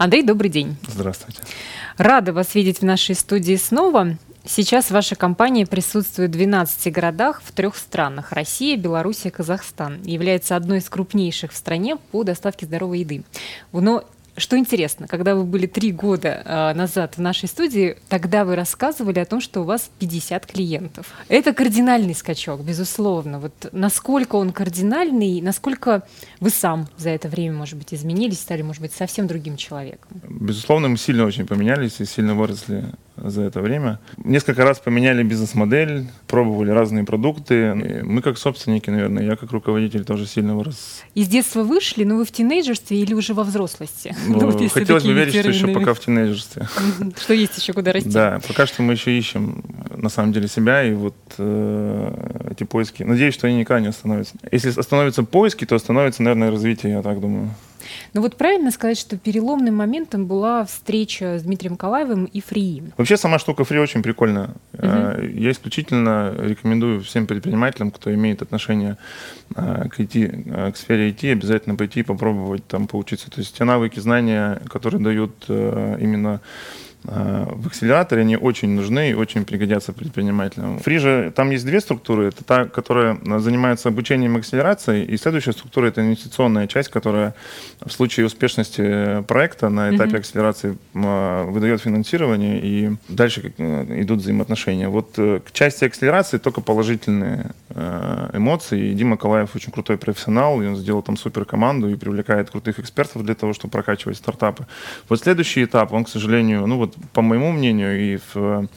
Андрей, добрый день. Здравствуйте. Рада вас видеть в нашей студии снова. Сейчас ваша компания присутствует в 12 городах в трех странах – Россия, Белоруссия, Казахстан. Является одной из крупнейших в стране по доставке здоровой еды. Но что интересно, когда вы были три года э, назад в нашей студии, тогда вы рассказывали о том, что у вас 50 клиентов. Это кардинальный скачок, безусловно. Вот насколько он кардинальный, насколько вы сам за это время, может быть, изменились, стали, может быть, совсем другим человеком? Безусловно, мы сильно очень поменялись и сильно выросли за это время. Несколько раз поменяли бизнес-модель, пробовали разные продукты. И мы как собственники, наверное, я как руководитель тоже сильно вырос. Из детства вышли, но вы в тинейджерстве или уже во взрослости? Ну, вот хотелось бы верить, что еще пока в тинейджерстве. Что есть еще куда расти. Да, пока что мы еще ищем на самом деле себя и вот э, эти поиски. Надеюсь, что они никогда не остановятся. Если остановятся поиски, то остановится, наверное, развитие, я так думаю. Ну вот правильно сказать, что переломным моментом была встреча с Дмитрием Калаевым и Фри. Вообще сама штука Фри очень прикольная. Угу. Я исключительно рекомендую всем предпринимателям, кто имеет отношение э, к, IT, к сфере IT, обязательно пойти и попробовать там поучиться. То есть те навыки, знания, которые дают именно в акселераторе они очень нужны и очень пригодятся предпринимателям. В Фриже там есть две структуры. Это та, которая занимается обучением акселерации, и следующая структура — это инвестиционная часть, которая в случае успешности проекта на этапе mm-hmm. акселерации выдает финансирование, и дальше э, идут взаимоотношения. Вот э, к части акселерации только положительные э, эмоции. И Дима Калаев очень крутой профессионал, и он сделал там супер команду и привлекает крутых экспертов для того, чтобы прокачивать стартапы. Вот следующий этап, он, к сожалению, ну вот по моему мнению и в,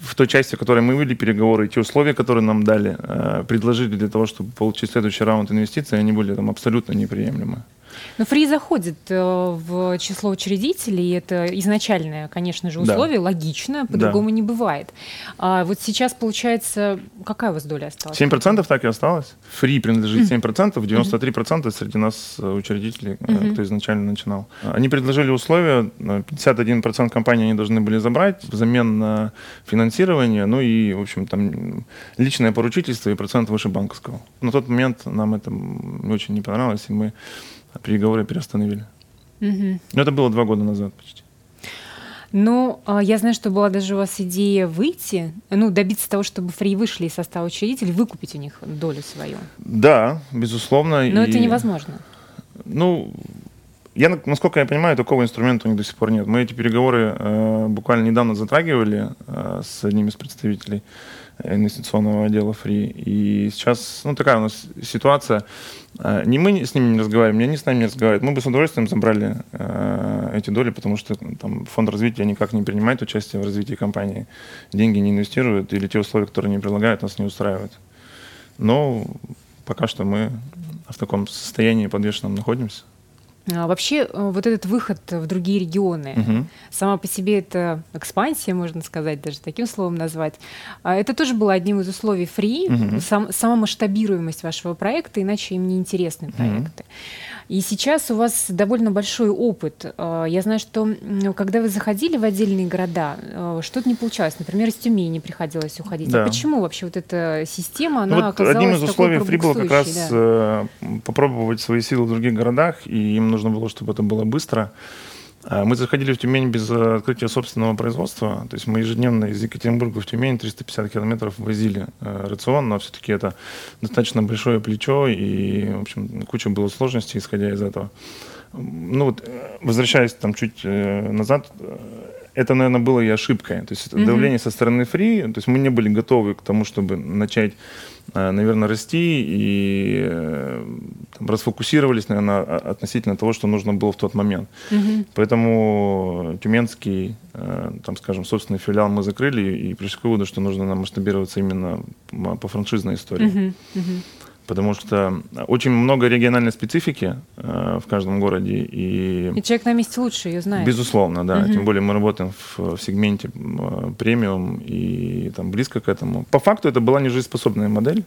в той части, в которой мы вели переговоры, те условия, которые нам дали, э, предложили для того, чтобы получить следующий раунд инвестиций, они были там абсолютно неприемлемы. Но фри заходит э, в число учредителей, это изначальное, конечно же, условие, да. логично, по-другому да. не бывает. А вот сейчас, получается, какая у вас доля осталась? 7% так и осталось. Фри принадлежит 7%, 93% среди нас э, учредителей, mm-hmm. кто изначально начинал. Они предложили условия, 51% компании они должны были забрать взамен на финансирование, ну и, в общем, там личное поручительство и процент выше банковского. На тот момент нам это очень не понравилось, и мы переговоры переостановили. Угу. Это было два года назад почти. Ну, а, я знаю, что была даже у вас идея выйти, ну, добиться того, чтобы фри вышли из состава учредителей, выкупить у них долю свою. Да, безусловно. Но и... это невозможно. Ну, я, насколько я понимаю, такого инструмента у них до сих пор нет. Мы эти переговоры э, буквально недавно затрагивали э, с одним из представителей инвестиционного отдела Free. И сейчас, ну, такая у нас ситуация. Э, не мы с ними не разговариваем, не они с нами не разговаривают. Мы бы с удовольствием забрали э, эти доли, потому что там фонд развития никак не принимает участие в развитии компании. Деньги не инвестируют, или те условия, которые они предлагают, нас не устраивают. Но пока что мы в таком состоянии подвешенном находимся. А вообще, э, вот этот выход в другие регионы, угу. сама по себе это экспансия, можно сказать, даже таким словом назвать. А это тоже было одним из условий фри, угу. сам, сама масштабируемость вашего проекта, иначе им не интересны проекты. Угу. И сейчас у вас довольно большой опыт. А, я знаю, что когда вы заходили в отдельные города, что-то не получалось. Например, из Тюмени приходилось уходить. Да. А почему вообще вот эта система, она ну, вот оказалась Одним из условий фри было как раз да? Э, попробовать свои силы в других городах, и им нужно было, чтобы это было быстро. А, мы заходили в Тюмень без открытия собственного производства. То есть мы ежедневно из Екатеринбурга в Тюмень 350 километров возили э, рацион, но все-таки это достаточно большое плечо, и, в общем, куча было сложностей, исходя из этого. Ну вот, э, возвращаясь там чуть э, назад, это, наверное, было и ошибкой. То есть mm-hmm. давление со стороны фри, то есть мы не были готовы к тому, чтобы начать, э, наверное, расти и э, там, расфокусировались, наверное, относительно того, что нужно было в тот момент. Mm-hmm. Поэтому тюменский, э, там, скажем, собственный филиал мы закрыли и пришли к выводу, что нужно нам масштабироваться именно по франшизной истории. Mm-hmm. Mm-hmm потому что очень много региональной специфики э, в каждом городе. И, и человек на месте лучше ее знает. Безусловно, да. Угу. Тем более мы работаем в, в сегменте э, премиум и там близко к этому. По факту это была нежизнеспособная модель.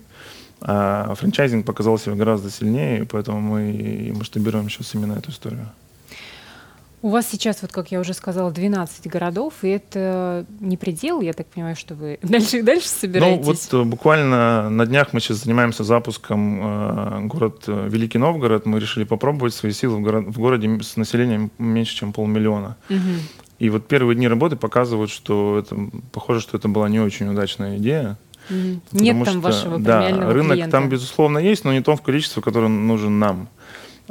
А франчайзинг показал себя гораздо сильнее, поэтому мы масштабируем сейчас именно эту историю. У вас сейчас, вот как я уже сказала, 12 городов, и это не предел, я так понимаю, что вы дальше и дальше собираетесь? Ну, вот э, буквально на днях мы сейчас занимаемся запуском э, город э, Великий Новгород. Мы решили попробовать свои силы в, город, в городе с населением меньше, чем полмиллиона. Угу. И вот первые дни работы показывают, что это похоже, что это была не очень удачная идея. Mm. Нет там что, вашего да, рынок клиента. там, безусловно, есть, но не том в количестве, которое нужен нам.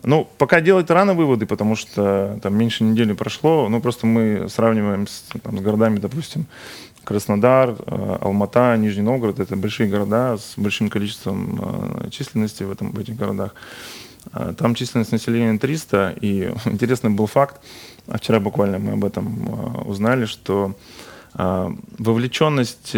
Ну, пока делать рано выводы, потому что там меньше недели прошло. Ну, просто мы сравниваем с, там, с городами, допустим, Краснодар, э, Алмата, Нижний Новгород. Это большие города с большим количеством э, численности в, этом, в этих городах. Э, там численность населения 300. И интересный был факт, вчера буквально мы об этом узнали, что вовлеченность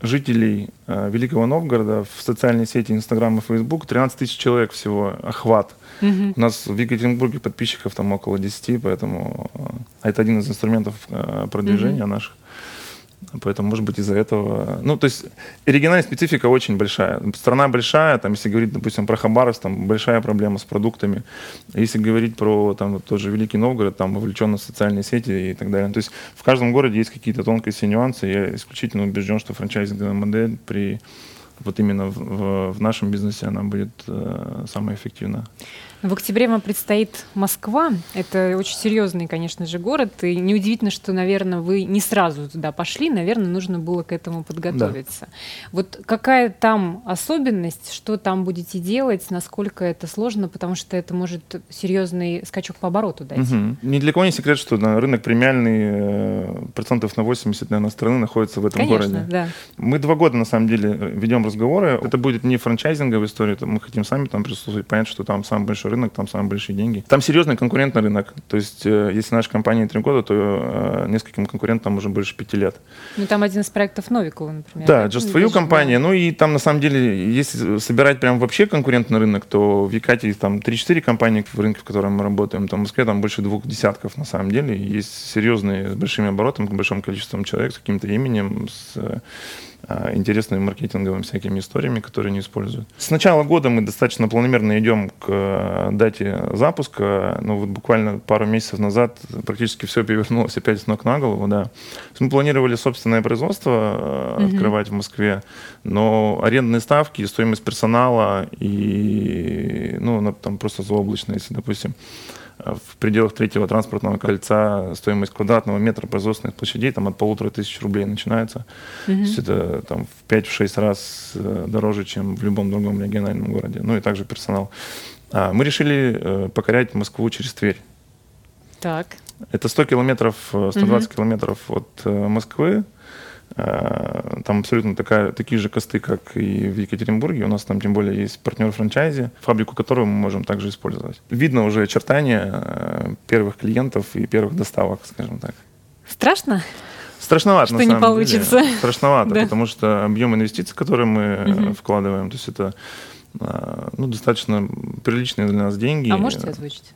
жителей Великого Новгорода в социальные сети Инстаграм и Фейсбук 13 тысяч человек всего охват. Угу. У нас в Екатеринбурге подписчиков там около 10, поэтому э, это один из инструментов э, продвижения угу. наших. Поэтому, может быть, из-за этого... Ну, то есть региональная специфика очень большая. Страна большая, там, если говорить, допустим, про Хабаровск, там большая проблема с продуктами. Если говорить про там, тот же Великий Новгород, там вовлечены социальные сети и так далее. То есть в каждом городе есть какие-то тонкости нюансы. Я исключительно убежден, что франчайзинговая модель при вот именно в, в, в нашем бизнесе она будет э, самая эффективная. В октябре вам предстоит Москва. Это очень серьезный, конечно же, город. И неудивительно, что, наверное, вы не сразу туда пошли. Наверное, нужно было к этому подготовиться. Да. Вот какая там особенность, что там будете делать, насколько это сложно, потому что это может серьезный скачок по обороту дать. Угу. Ни для кого не секрет, что на рынок премиальный э, процентов на 80, наверное, страны находится в этом конечно, городе. Да. Мы два года, на самом деле, ведем разговоры. Это будет не франчайзинговая история, мы хотим сами там присутствовать, понять, что там самый большой рынок, там самые большие деньги. Там серьезный конкурентный рынок. То есть, э, если наша компания три года, то э, нескольким конкурентам уже больше пяти лет. Ну, там один из проектов Новикова, например. Да, Just for You компания. Ну, и там, на самом деле, если собирать прям вообще конкурентный рынок, то в Якатии там 3-4 компании в рынке, в котором мы работаем. Там в Москве там больше двух десятков, на самом деле. Есть серьезные, с большими оборотами, большим количеством человек, с каким-то именем, с а, интересными маркетинговыми всякими историями, которые они используют. С начала года мы достаточно планомерно идем к э, дате запуска. Ну, вот буквально пару месяцев назад практически все перевернулось опять с ног на голову, да. Мы планировали собственное производство mm-hmm. открывать в Москве, но арендные ставки, стоимость персонала и, ну, там просто заоблачно, если, допустим, в пределах третьего транспортного кольца стоимость квадратного метра производственных площадей там от полутора тысяч рублей начинается. Mm-hmm. То есть это там в 5-6 раз э, дороже, чем в любом другом региональном городе. Ну и также персонал. А, мы решили э, покорять Москву через Тверь. Так. Это 100 километров, 120 mm-hmm. километров от э, Москвы. Э, там абсолютно такая, такие же косты, как и в Екатеринбурге. У нас там тем более есть партнер франчайзи, фабрику которого мы можем также использовать. Видно уже очертания э, первых клиентов и первых доставок, скажем так. Страшно? Страшновато, что на самом не получится. Деле. Страшновато, да. потому что объем инвестиций, которые мы угу. вкладываем, то есть это ну, достаточно приличные для нас деньги. А можете озвучить?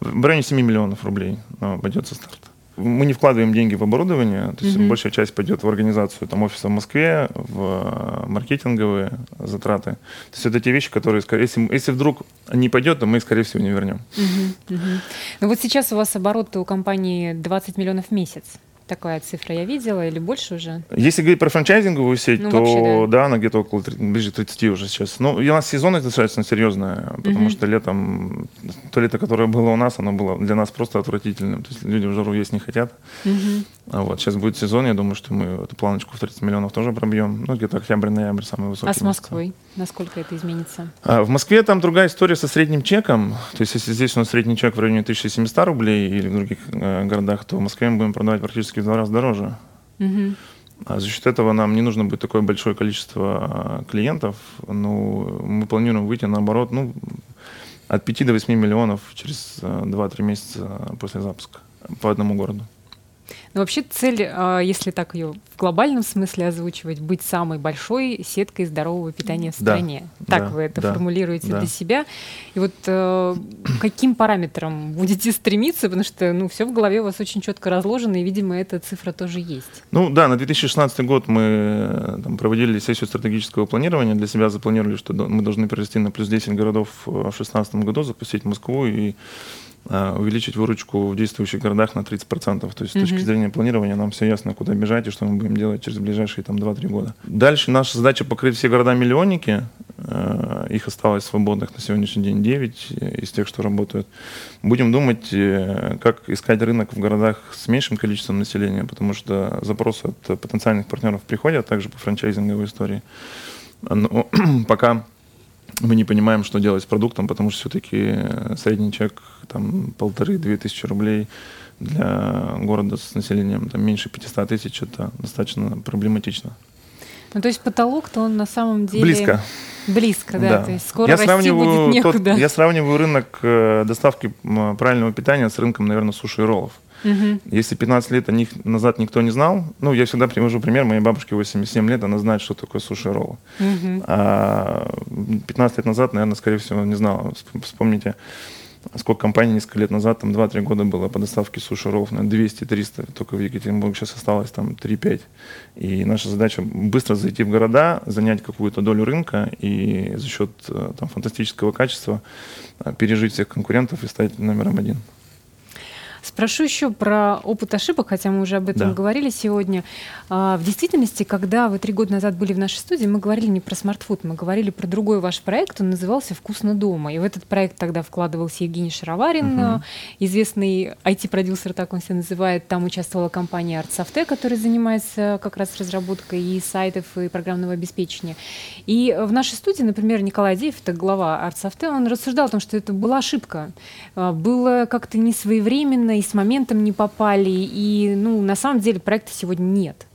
В районе 7 миллионов рублей обойдется старт мы не вкладываем деньги в оборудование, то есть mm-hmm. большая часть пойдет в организацию там, офиса в Москве, в э, маркетинговые затраты. То есть это те вещи, которые, если, если вдруг не пойдет, то мы, скорее всего, не вернем. Mm-hmm. Mm-hmm. Ну вот сейчас у вас обороты у компании 20 миллионов в месяц. Такая цифра я видела, или больше уже? Если говорить про франчайзинговую сеть, ну, то вообще, да. да, она где-то около 30, ближе 30 уже сейчас. Ну, у нас сезонность достаточно серьезная, потому uh-huh. что летом, то лето, которое было у нас, оно было для нас просто отвратительным. То есть люди в жару есть не хотят. Uh-huh. А вот сейчас будет сезон, я думаю, что мы эту планочку в 30 миллионов тоже пробьем. Ну, где-то октябрь-ноябрь самый высокий. А с Москвой? Месяца. Насколько это изменится? А, в Москве там другая история со средним чеком. То есть если здесь у нас средний чек в районе 1700 рублей или в других э, городах, то в Москве мы будем продавать практически в два раза дороже. Угу. А за счет этого нам не нужно будет такое большое количество а, клиентов. Ну, мы планируем выйти наоборот, ну, от 5 до 8 миллионов через 2-3 э, месяца после запуска по одному городу. Но вообще цель, а, если так ее в глобальном смысле озвучивать, быть самой большой сеткой здорового питания в стране. Да, так да, вы это да, формулируете да. для себя. И вот э, каким параметрам будете стремиться, потому что ну, все в голове у вас очень четко разложено, и, видимо, эта цифра тоже есть. Ну да, на 2016 год мы э, там, проводили сессию стратегического планирования, для себя запланировали, что мы должны перевести на плюс 10 городов в 2016 году, запустить Москву и увеличить выручку в действующих городах на 30%. То есть с точки зрения планирования нам все ясно, куда бежать и что мы будем делать через ближайшие там, 2-3 года. Дальше наша задача покрыть все города-миллионники. А, их осталось свободных на сегодняшний день 9 из тех, что работают. Будем думать, э, как искать рынок в городах с меньшим количеством населения, потому что запросы от потенциальных партнеров приходят также по франчайзинговой истории. Но пока мы не понимаем, что делать с продуктом, потому что все-таки средний чек там полторы-две тысячи рублей для города с населением там, меньше 500 тысяч, это достаточно проблематично. Ну, то есть потолок-то он на самом деле... Близко. Близко, да. да. То есть скоро я расти сравниваю будет некуда. Тот, я сравниваю рынок э, доставки правильного питания с рынком, наверное, суши и роллов. Угу. Если 15 лет о них назад никто не знал, ну, я всегда привожу пример, моей бабушке 87 лет, она знает, что такое суши-роллы. Угу. А 15 лет назад, наверное, скорее всего, не знала. Вспомните, сколько компаний несколько лет назад, там 2-3 года было по доставке суши-роллов, на 200-300, только в Екатеринбурге сейчас осталось там 3-5. И наша задача быстро зайти в города, занять какую-то долю рынка и за счет э, там, фантастического качества э, пережить всех конкурентов и стать номером один. Спрошу еще про опыт ошибок, хотя мы уже об этом да. говорили сегодня. А, в действительности, когда вы три года назад были в нашей студии, мы говорили не про смартфуд, мы говорили про другой ваш проект, он назывался «Вкусно дома». И в этот проект тогда вкладывался Евгений Шароварин, угу. известный IT-продюсер, так он себя называет. Там участвовала компания ArtSoftE, которая занимается как раз разработкой и сайтов, и программного обеспечения. И в нашей студии, например, Николай Деев, это глава ArtSoftE, он рассуждал о том, что это была ошибка. А, было как-то не своевременно и с моментом не попали, и, ну, на самом деле проекта сегодня нет.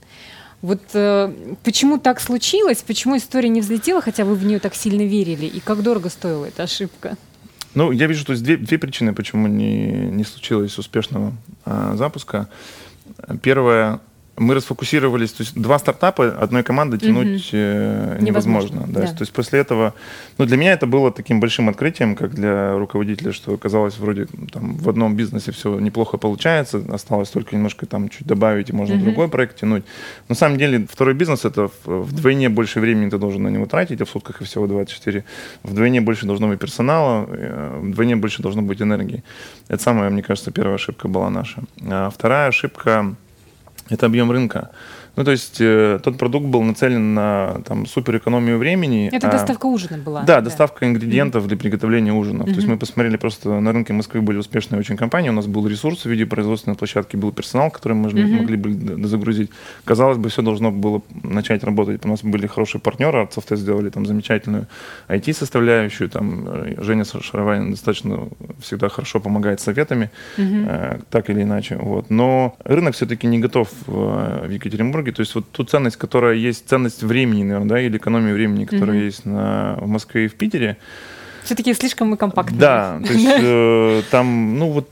Вот э, почему так случилось, почему история не взлетела, хотя вы в нее так сильно верили, и как дорого стоила эта ошибка? Ну, я вижу, то есть две, две причины, почему не, не случилось успешного а, запуска. Первое, мы расфокусировались, то есть два стартапа одной команды тянуть mm-hmm. невозможно. Да. Да. То есть после этого, ну для меня это было таким большим открытием, как для руководителя, что казалось вроде там в одном бизнесе все неплохо получается, осталось только немножко там чуть добавить и можно mm-hmm. другой проект тянуть. На самом деле второй бизнес это вдвойне больше времени ты должен на него тратить, а в сутках и всего 24. Вдвойне больше должно быть персонала, э, вдвойне больше должно быть энергии. Это самая, мне кажется, первая ошибка была наша. А вторая ошибка это объем рынка. Ну, то есть э, тот продукт был нацелен на там, супер экономию времени. Это а, доставка ужина была. Да, да. доставка ингредиентов mm-hmm. для приготовления ужина. Mm-hmm. То есть мы посмотрели просто на рынке Москвы были успешные очень компании. У нас был ресурс в виде производственной площадки, был персонал, который мы mm-hmm. могли бы загрузить. Казалось бы, все должно было начать работать. У нас были хорошие партнеры, от софта сделали там замечательную IT-составляющую. Там э, Женя Шаровая достаточно всегда хорошо помогает советами, mm-hmm. э, так или иначе. Вот. Но рынок все-таки не готов в, в Екатеринбурге то есть вот ту ценность, которая есть, ценность времени, наверное, да, или экономия времени, которая mm-hmm. есть на, в Москве и в Питере. Все-таки слишком мы компактные. Да, то есть э, там, ну вот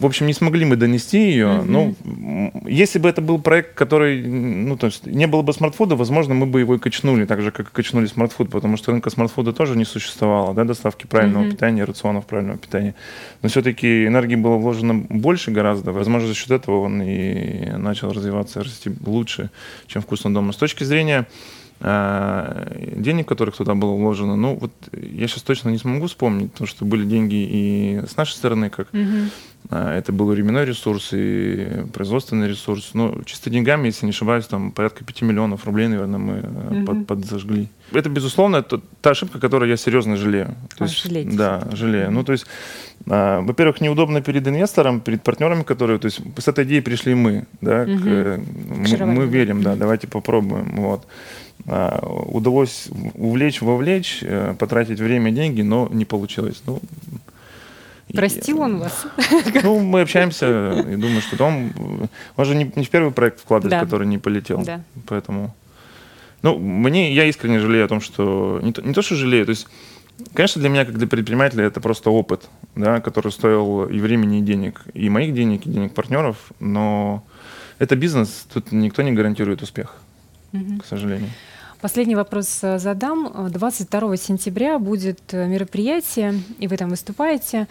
в общем, не смогли мы донести ее. Mm-hmm. Ну, если бы это был проект, который, ну, то есть не было бы смартфуда, возможно, мы бы его и качнули, так же, как и качнули смартфуд, потому что рынка смартфуда тоже не существовало, да, доставки правильного mm-hmm. питания, рационов правильного питания. Но все-таки энергии было вложено больше гораздо. Возможно, за счет этого он и начал развиваться, расти лучше, чем вкусно дома. С точки зрения денег, которых туда было вложено, ну вот я сейчас точно не смогу вспомнить, потому что были деньги и с нашей стороны, как угу. это был временной ресурс и производственный ресурс. Но чисто деньгами, если не ошибаюсь, там порядка 5 миллионов рублей, наверное, мы угу. под, подзажгли. Это, безусловно, это та ошибка, которую я серьезно жалею. То а, есть, жалеете. Да, жалею. Ну, то есть, а, во-первых, неудобно перед инвестором, перед партнерами, которые, то есть, с этой идеей пришли мы, да, угу. к, мы, мы верим, да, давайте попробуем, вот. А, удалось увлечь, вовлечь, э, потратить время, деньги, но не получилось. Ну, Простил и, он вас? Ну, мы общаемся и думаю, что он, он же не, не в первый проект вкладывает, да. который не полетел. Да. Поэтому, ну, мне, я искренне жалею о том, что, не то, не то, что жалею, то есть, конечно, для меня, как для предпринимателя, это просто опыт, да, который стоил и времени, и денег, и моих денег, и денег партнеров, но это бизнес, тут никто не гарантирует успех, угу. к сожалению. Последний вопрос э, задам. 22 сентября будет э, мероприятие, и вы там выступаете.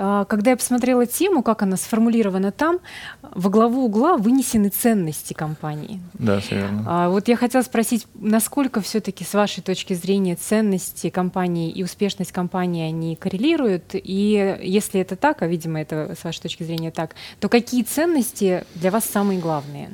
А, когда я посмотрела тему, как она сформулирована там, во главу угла вынесены ценности компании. Да, все верно. А, вот я хотела спросить, насколько все-таки с вашей точки зрения ценности компании и успешность компании они коррелируют? И если это так, а видимо это с вашей точки зрения так, то какие ценности для вас самые главные?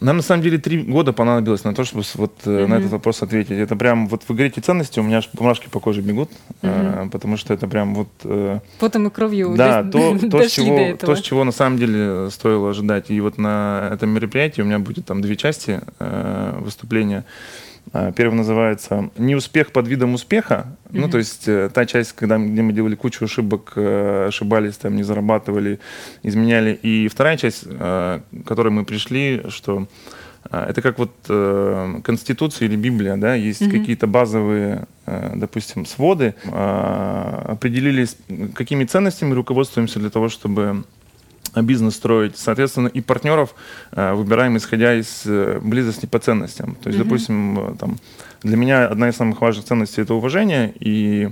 Нам на самом деле три года понадобилось на то, чтобы вот mm-hmm. на этот вопрос ответить. Это прям, вот вы говорите ценности, у меня аж бумажки по коже бегут, mm-hmm. э, потому что это прям вот... Э, Потом и кровью Да, то, то, с чего, то, с чего на самом деле стоило ожидать. И вот на этом мероприятии у меня будет там две части э, выступления. А, первый называется «Не успех под видом успеха». Mm-hmm. Ну, то есть э, та часть, когда, где мы делали кучу ошибок, э, ошибались, там, не зарабатывали, изменяли. И вторая часть, э, к которой мы пришли, что это как вот Конституция или Библия, да, есть mm-hmm. какие-то базовые, допустим, своды, определились, какими ценностями руководствуемся для того, чтобы бизнес строить. Соответственно, и партнеров э, выбираем исходя из э, близости по ценностям. То есть, mm-hmm. допустим, э, там, для меня одна из самых важных ценностей это уважение, и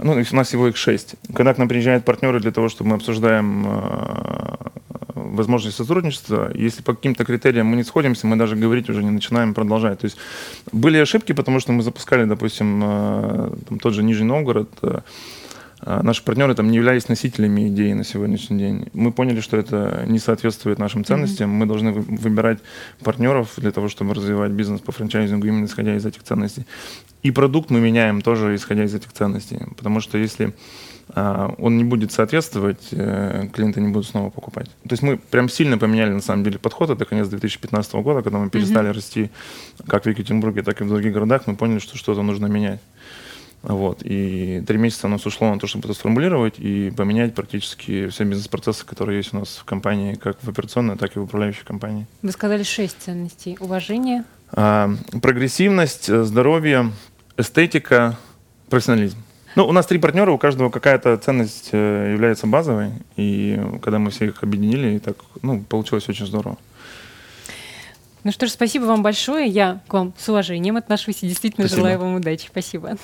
ну, у нас всего их шесть. Когда к нам приезжают партнеры для того, чтобы мы обсуждаем э, возможность сотрудничества, если по каким-то критериям мы не сходимся, мы даже говорить уже не начинаем продолжать. То есть были ошибки, потому что мы запускали, допустим, э, там, тот же Нижний Новгород, э, наши партнеры там не являлись носителями идеи на сегодняшний день. Мы поняли, что это не соответствует нашим ценностям. Mm-hmm. Мы должны выбирать партнеров для того, чтобы развивать бизнес по франчайзингу именно исходя из этих ценностей. И продукт мы меняем тоже исходя из этих ценностей. Потому что если а, он не будет соответствовать, э, клиенты не будут снова покупать. То есть мы прям сильно поменяли на самом деле подход. Это конец 2015 года, когда мы перестали mm-hmm. расти как в Екатеринбурге, так и в других городах. Мы поняли, что что-то нужно менять. Вот. И три месяца у нас ушло на то, чтобы это сформулировать и поменять практически все бизнес-процессы, которые есть у нас в компании, как в операционной, так и в управляющей компании. Вы сказали шесть ценностей. Уважение? А, прогрессивность, здоровье, эстетика, профессионализм. Ну, у нас три партнера, у каждого какая-то ценность э, является базовой, и когда мы все их объединили, так, ну, получилось очень здорово. Ну что ж, спасибо вам большое. Я к вам с уважением отношусь и действительно спасибо. желаю вам удачи. Спасибо.